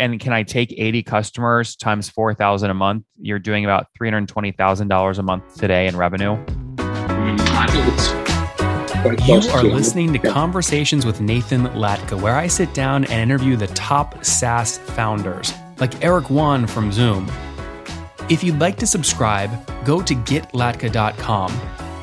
and can I take 80 customers times 4,000 a month? You're doing about $320,000 a month today in revenue. You are listening to Conversations with Nathan Latka, where I sit down and interview the top SaaS founders, like Eric Yuan from Zoom. If you'd like to subscribe, go to getlatka.com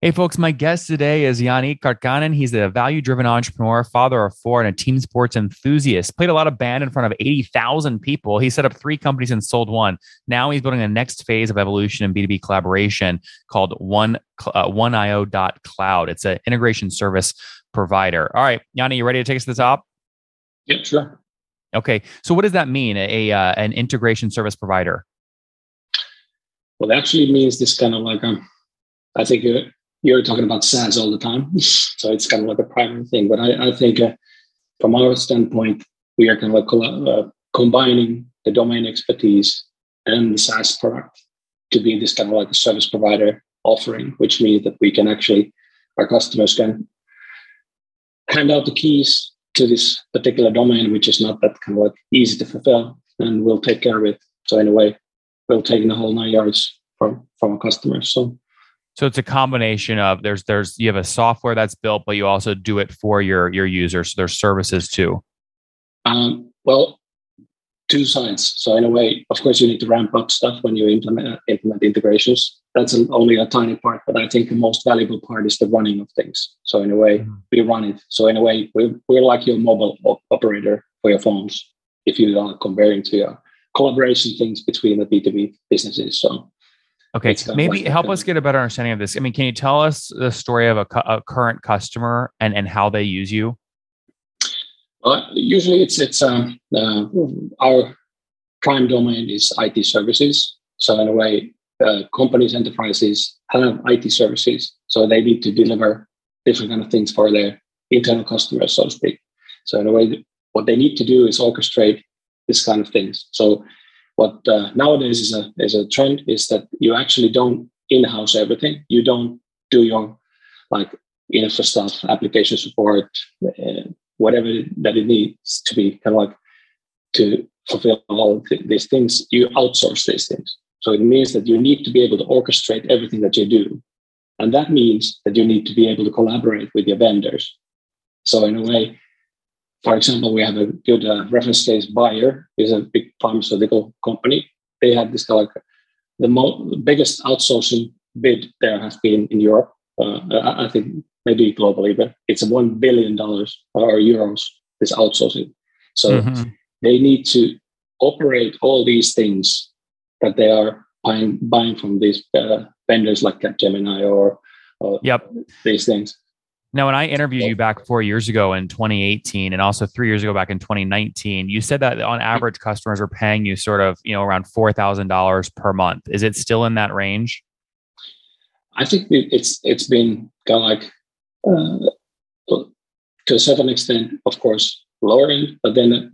Hey, folks, my guest today is Janne Kärkkäinen. He's a value driven entrepreneur, father of four, and a team sports enthusiast. Played a lot of band in front of 80,000 people. He set up three companies and sold one. Now he's building the next phase of evolution in B2B collaboration called One uh, OneIO.cloud. It's an integration service provider. All right, Janne, you ready to take us to the top? Yeah, sure. Okay. So, what does that mean, a, uh, an integration service provider? Well, it actually means this kind of like, um, I think you're talking about SaaS all the time, so it's kind of like a primary thing. But I, I think uh, from our standpoint, we are kind of like uh, combining the domain expertise and the SaaS product to be this kind of like a service provider offering, which means that we can actually our customers can hand out the keys to this particular domain, which is not that kind of like easy to fulfill, and we'll take care of it. So in a way, we'll take the whole nine yards from from our customers. So so it's a combination of there's there's you have a software that's built, but you also do it for your your users. So there's services too. Um, well, two sides. So in a way, of course, you need to ramp up stuff when you implement uh, implement integrations. That's an, only a tiny part, but I think the most valuable part is the running of things. So in a way, mm-hmm. we run it. So in a way, we're, we're like your mobile op- operator for your phones. If you are comparing to your collaboration things between the B two B businesses. So Okay, maybe help us get a better understanding of this. I mean, can you tell us the story of a, a current customer and, and how they use you? Well, usually it's it's um, uh, our prime domain is IT services. So in a way, uh, companies, enterprises have IT services, so they need to deliver different kind of things for their internal customers, so to speak. So in a way, what they need to do is orchestrate this kind of things. So what uh, nowadays is a is a trend is that you actually don't in-house everything. You don't do your like infra stuff, application support, uh, whatever that it needs to be kind of like to fulfill all th- these things. You outsource these things. So it means that you need to be able to orchestrate everything that you do, and that means that you need to be able to collaborate with your vendors. So in a way, for example, we have a good uh, reference case. Bayer is a big pharmaceutical company. They had this kind of like the mo- biggest outsourcing bid there has been in Europe. Uh, I think maybe globally, but it's one billion dollars or euros this outsourcing. So mm-hmm. they need to operate all these things that they are buying buying from these uh, vendors like Gemini or, or yep. these things. Now, when I interviewed you back four years ago in 2018 and also three years ago back in 2019, you said that on average customers are paying you sort of, you know, around $4,000 per month. Is it still in that range? I think it's it's been kind of like uh, to a certain extent, of course, lowering, but then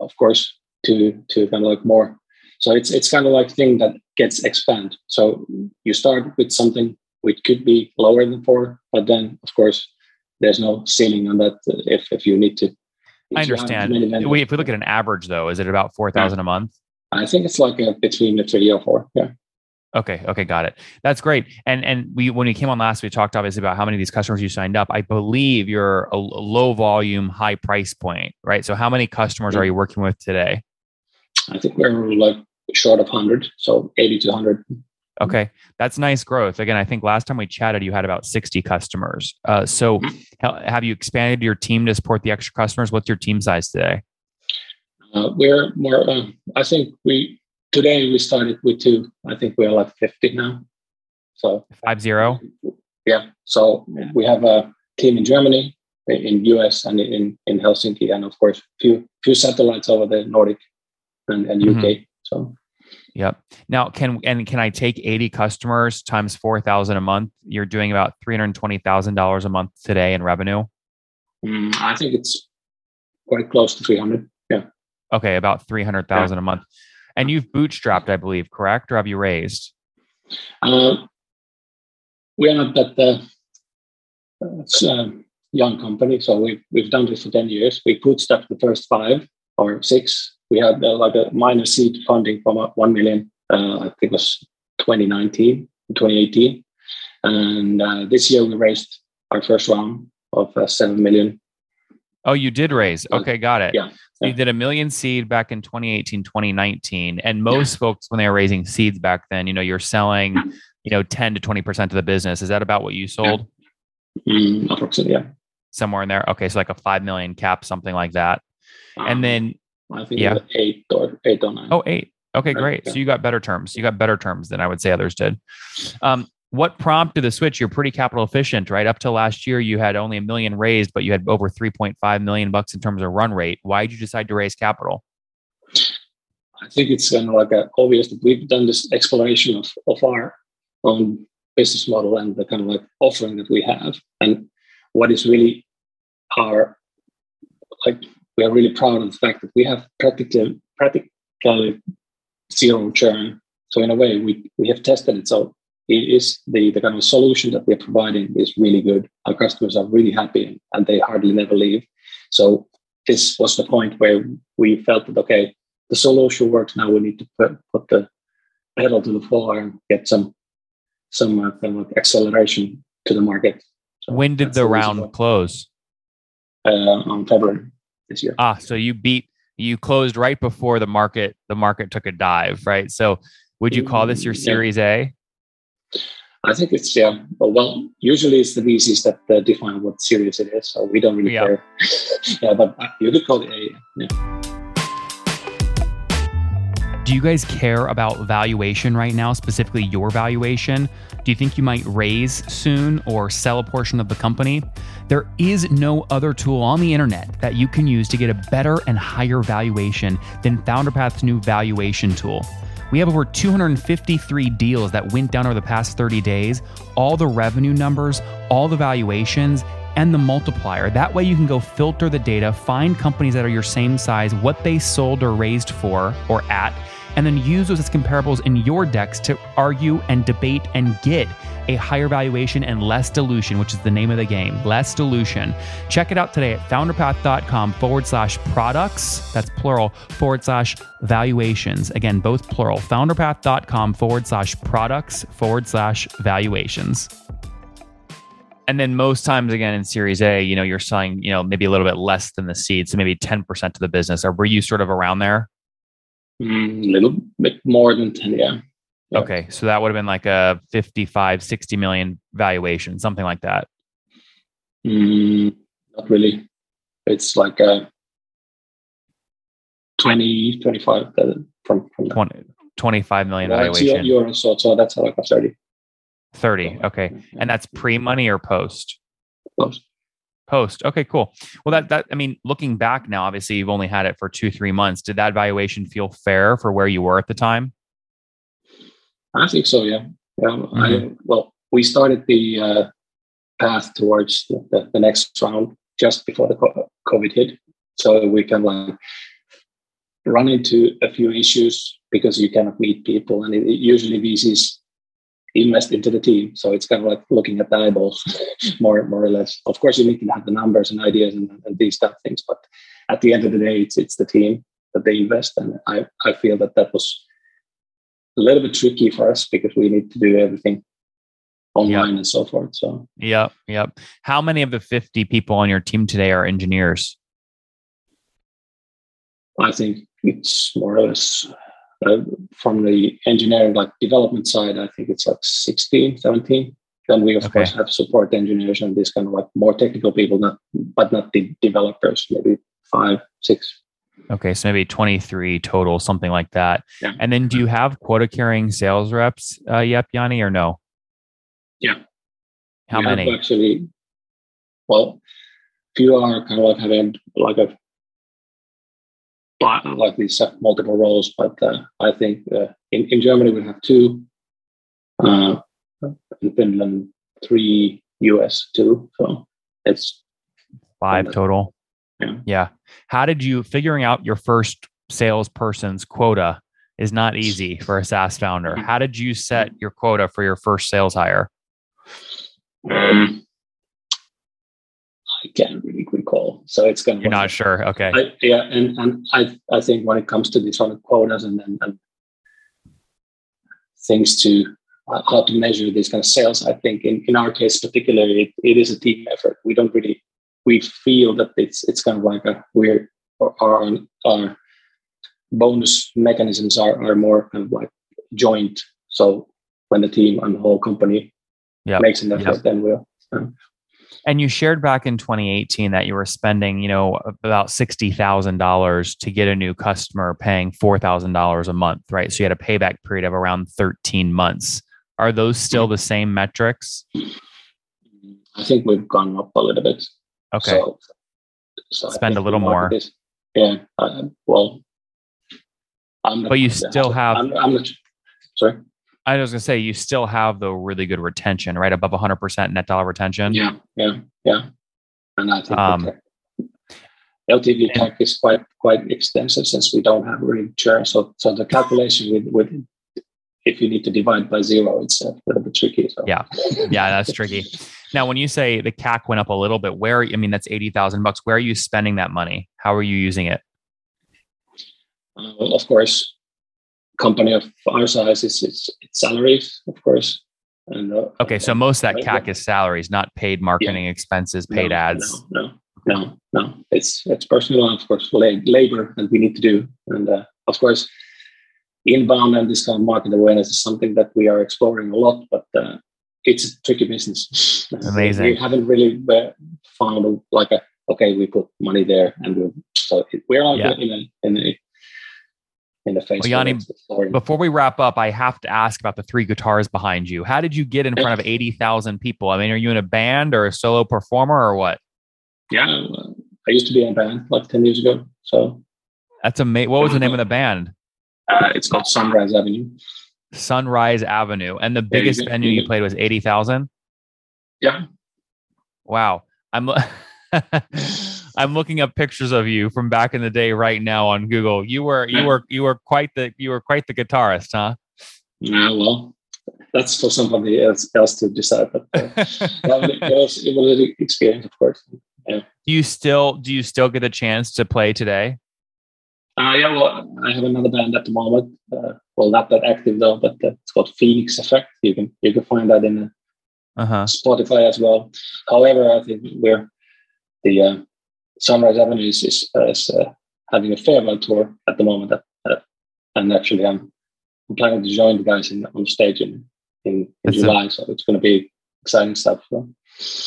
of course to to kind of like more. So it's it's kind of like thing that gets expand. So you start with something which could be lower than four, but then of course there's no ceiling on that uh, if, if you need to. I understand. if we look at an average though, is it about 4,000 yeah. a month? I think it's like uh, a, between the three or four. Yeah. Okay. Okay. Got it. That's great. And and we when we came on last, we talked obviously about how many of these customers you signed up. I believe you're a, low volume, high price point, right? So how many customers yeah. are you working with today? I think we're like short of hundred, so eighty to hundred. Okay, that's nice growth. Again, I think last time we chatted, you had about 60 customers. Uh, so, mm-hmm. have you expanded your team to support the extra customers? What's your team size today? Uh, we're more. Uh, I think we today we started with two. I think we're like 50 now. So five zero. Yeah. So yeah. we have a team in Germany, in US, and in in Helsinki, and of course, few few satellites over the Nordic and, and UK. Mm-hmm. So Yep. Now, can and can I take 80 customers times 4,000 a month? You're doing about $320,000 a month today in revenue. Mm, I think it's quite close to 300. Yeah. Okay, about 300,000 yeah. a month. And you've bootstrapped, I believe, correct? Or have you raised? Uh, we are not that uh, it's a young company, so we've we've done this for 10 years. We bootstrapped the first five or six. We had uh, like a minor seed funding from uh, 1 million, uh, I think it was 2019, 2018. And uh, this year we raised our first round of uh, 7 million. Oh, you did raise. Okay, got it. Yeah. So you did a million seed back in 2018, 2019. And most yeah. folks, when they were raising seeds back then, you know, you're selling, you know, 10 to 20% of the business. Is that about what you sold? Yeah. Mm, approximately, yeah. Somewhere in there. Okay. So like a 5 million cap, something like that. Um, and then, I think yeah. eight or eight or nine. Oh, eight. Okay, great. Yeah. So you got better terms. You got better terms than I would say others did. Um, what prompted the switch? You're pretty capital efficient, right? Up to last year, you had only a million raised, but you had over 3.5 million bucks in terms of run rate. Why did you decide to raise capital? I think it's kind of like a obvious that we've done this exploration of, of our own business model and the kind of like offering that we have, and what is really our like we are really proud of the fact that we have practically practically zero churn. So in a way, we we have tested it. So it is the, the kind of solution that we're providing is really good. Our customers are really happy and they hardly never leave. So this was the point where we felt that okay, the solution works now. We need to put, put the pedal to the floor and get some some uh, kind of acceleration to the market. So when did the round close? Uh, on February this year. Ah, so you beat you closed right before the market the market took a dive, right? So would you call this your Series yeah. A? I think it's yeah. Well, usually it's the VCs that uh, define what series it is, so we don't really yeah. care. yeah, but uh, you could call it A. Yeah. Do you guys care about valuation right now, specifically your valuation? Do you think you might raise soon or sell a portion of the company? There is no other tool on the internet that you can use to get a better and higher valuation than FounderPath's new valuation tool. We have over 253 deals that went down over the past 30 days, all the revenue numbers, all the valuations, and the multiplier. That way, you can go filter the data, find companies that are your same size, what they sold or raised for or at, and then use those as comparables in your decks to argue and debate and get a higher valuation and less dilution, which is the name of the game, less dilution. Check it out today at founderpath.com forward slash products, that's plural, forward slash valuations. Again, both plural, founderpath.com forward slash products forward slash valuations. And then most times again in Series A, you know, you're selling, you know, maybe a little bit less than the seed. So maybe 10% of the business. Or were you sort of around there? Mm, a little bit more than 10, yeah. Yeah. Okay. So that would have been like a 55, 60 million valuation, something like that. Mm, not really. It's like a 20, 25 from, from 20, 25 million well, valuation. Euros, so, so that's like a 30. 30. Okay. And that's pre money or post? Post. Post. Okay, cool. Well, that that I mean, looking back now, obviously you've only had it for two, three months. Did that valuation feel fair for where you were at the time? I think so. Yeah. Yeah. Mm-hmm. I, well, we started the uh, path towards the, the, next round just before the COVID hit, so we can like run into a few issues because you cannot meet people, and it, usually VCs invest into the team. So it's kind of like looking at the eyeballs more, more or less. Of course, you need to have the numbers and ideas and, and these type of things, but at the end of the day, it's it's the team that they invest, and I I feel that that was a little bit tricky for us because we need to do everything online yep. and so forth. So yep, yep. How many of the fifty people on your team today are engineers? I think it's more or less uh, from the engineering like development side, I think it's like 16, 17. Then we of okay. course have support engineers and this kind of like more technical people, not but not the developers, maybe five, six. Okay, so maybe 23 total, something like that. Yeah. And then do you have quota carrying sales reps uh, yet, Janne, or no? Yeah. How we many? Actually, well, few are kind of like having like a like these have multiple roles, but uh, I think uh, in, in Germany we have two, uh, in Finland three, US two. So it's five total. Yeah. Yeah. How did you figuring out your first salesperson's quota is not easy for a SaaS founder. Mm-hmm. How did you set your quota for your first sales hire? Um, I can't really recall. So it's going to You're not sure. Okay. I, yeah, and, and I I think when it comes to these sort of quotas and, and, and things to uh, how to measure these kind of sales, I think in, in our case particularly, it, it is a team effort. We don't really we feel that it's it's kind of like a weird our our, bonus mechanisms are, are more kind of like joint. So when the team and the whole company Yep. makes an effort, Yep. then we'll. And you shared back in 2018 that you were spending, you know, about $60,000 to get a new customer paying $4,000 a month, right? So you had a payback period of around 13 months. Are those still mm-hmm. the same metrics? I think we've gone up a little bit. Okay. So, so Spend a little more. is- yeah. Uh, well, I'm not, But you still have- I'm, I'm not. Sorry. I was going to say, you still have the really good retention, right? Above 100% net dollar retention. Yeah. Yeah. Yeah. And I think Um, LTV and- CAC is quite quite extensive since we don't have really churn. So so the calculation with with if you need to divide by zero, it's a little bit tricky. So. Yeah. Yeah, that's tricky. Now, when you say the CAC went up a little bit, where, I mean, that's 80,000 bucks. Where are you spending that money? How are you using it? Uh, well, of course, company of our size is it's, it's salaries, of course. And uh, Okay. So most of that CAC yeah. is salaries, not paid marketing expenses, paid no, ads. No, no, no, no. It's it's personal, of course, labor that we need to do, and uh, of course, inbound and this kind of market awareness is something that we are exploring a lot, but uh, it's a tricky business. Amazing. We haven't really uh, found a, like a okay, we put money there, and we're so we're like Yeah. in a in a in the face. Well, Janne. Before we wrap up, I have to ask about the three guitars behind you. How did you get in front of 80,000 people? I mean, are you in a band or a solo performer or what? yeah, I used to be in a band like ten years ago, so That's amazing. What was the name of the band? uh, it's called Sunrise Avenue. Sunrise Avenue. And the you biggest venue you played was 80,000? Yeah, Wow. I'm I'm looking up pictures of you from back in the day right now on Google. You were you Yeah. were you were quite the you were quite the guitarist, huh? Yeah, well, that's for somebody else, else to decide. But uh, it, was, it was an experience, of course. Do you still do you still get a chance to play today? Uh, yeah, well, I have another band at the moment. Uh, well, not that active though, but uh, it's called Phoenix Effect. You can you can find that in uh, Uh-huh. Spotify as well. However, I think we're the uh, Sunrise Avenue is, is, uh, is having a farewell tour at the moment, uh, and actually, I'm, I'm planning to join the guys in, on stage in in, in That's a- July, so it's going to be exciting stuff. So.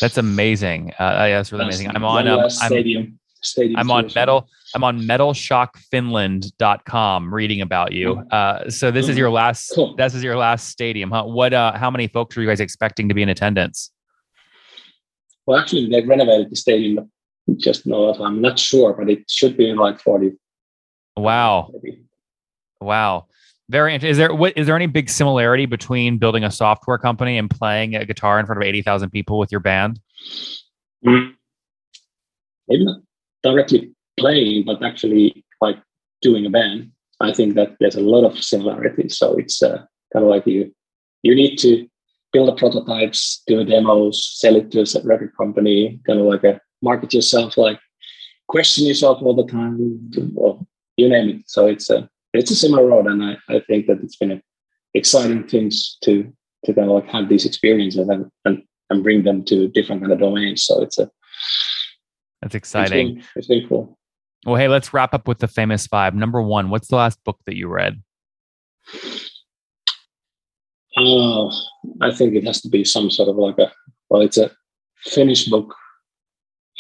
That's amazing. Uh, that's really amazing. I'm on um, I'm, stadium. I'm on metal I'm on metalshockfinland.com reading about you. Uh, so this is your last Cool. this is your last stadium, huh? What uh how many folks are you guys expecting to be in attendance? Well, actually, they've renovated the stadium. Just know I'm not sure, but it should be like 40. Wow. Maybe. Wow. Very interesting. Is there what is there any big similarity between building a software company and playing a guitar in front of 80,000 people with your band? Mm. Maybe not directly playing, but actually like doing a band. I think that there's a lot of similarities. So it's uh, kind of like you you need to build the prototypes, do demos, sell it to a record company, kind of like a market yourself, like question yourself all the time, well, you name it. So it's a it's a similar road, and I, I think that it's been exciting things to to kind of like have these experiences and and, and bring them to different kind of domains. So it's a That's it's exciting. been, it's been cool. Well, hey, let's wrap up with the famous five. Number one, what's the last book that you read? Oh, I think it has to be some sort of like a well, it's a Finnish book,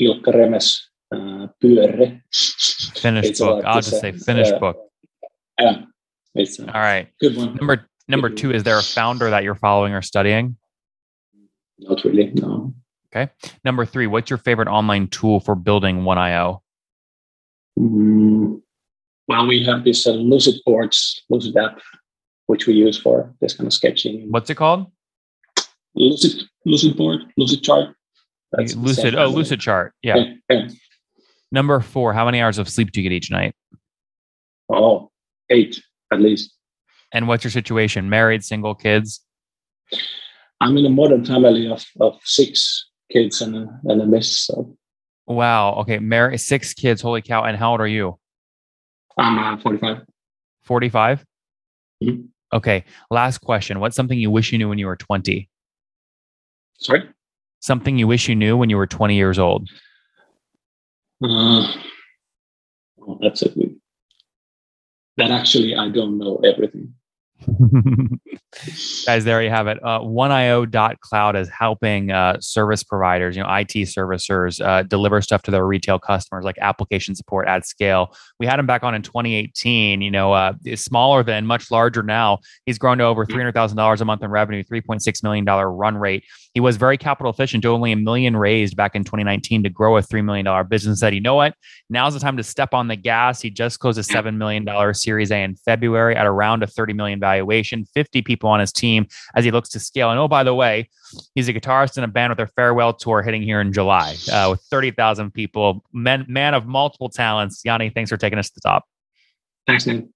Ilkka Remes, uh, Pyörre. Finished It's book. I'll just say finished uh, book. Yeah, it's All right. good one. Number number two, is there a founder that you're following or studying? Not really, no. Number three, what's your favorite online tool for building One IO? Mm, well, we have this uh, Lucid boards, Lucid app, which we use for this kind of sketching. What's it called? Lucid Lucid board, Lucid chart. That's Lucid. Oh, Lucid chart. Yeah. yeah. yeah. Number four. How many hours of sleep do you get each night? Oh, eight at least. And what's your situation? Married, single, kids? I'm in a modern family of, of six kids and a, and a miss. So. Wow. Okay. Married, six kids. Holy cow. And how old are you? I'm uh, 45. 45? Mm-hmm. Okay. Last question. What's something you wish you knew when you were 20? Sorry? Something you wish you knew when you were 20 years old? Uh, well, that's it. That actually, I don't know everything. Guys, there you have it. Uh, OneIO.cloud is helping uh, service providers, you know, IT servicers, uh, deliver stuff to their retail customers like application support at scale. We had him back on in 2018. You know, uh, is smaller than, much larger now. He's grown to over $300,000 a month in revenue, $3.6 million run rate. He was very capital efficient, only a million raised back in 2019 to grow a $3 million business. Said, you know what? Now's the time to step on the gas. He just closed a $7 million Series A in February at around a 30 million valuation, 50 people on his team as he looks to scale. And oh, by the way, he's a guitarist in a band with their farewell tour hitting here in July uh, with 30,000 people, man, man of multiple talents. Janne, thanks for taking us to the top. Thanks, man.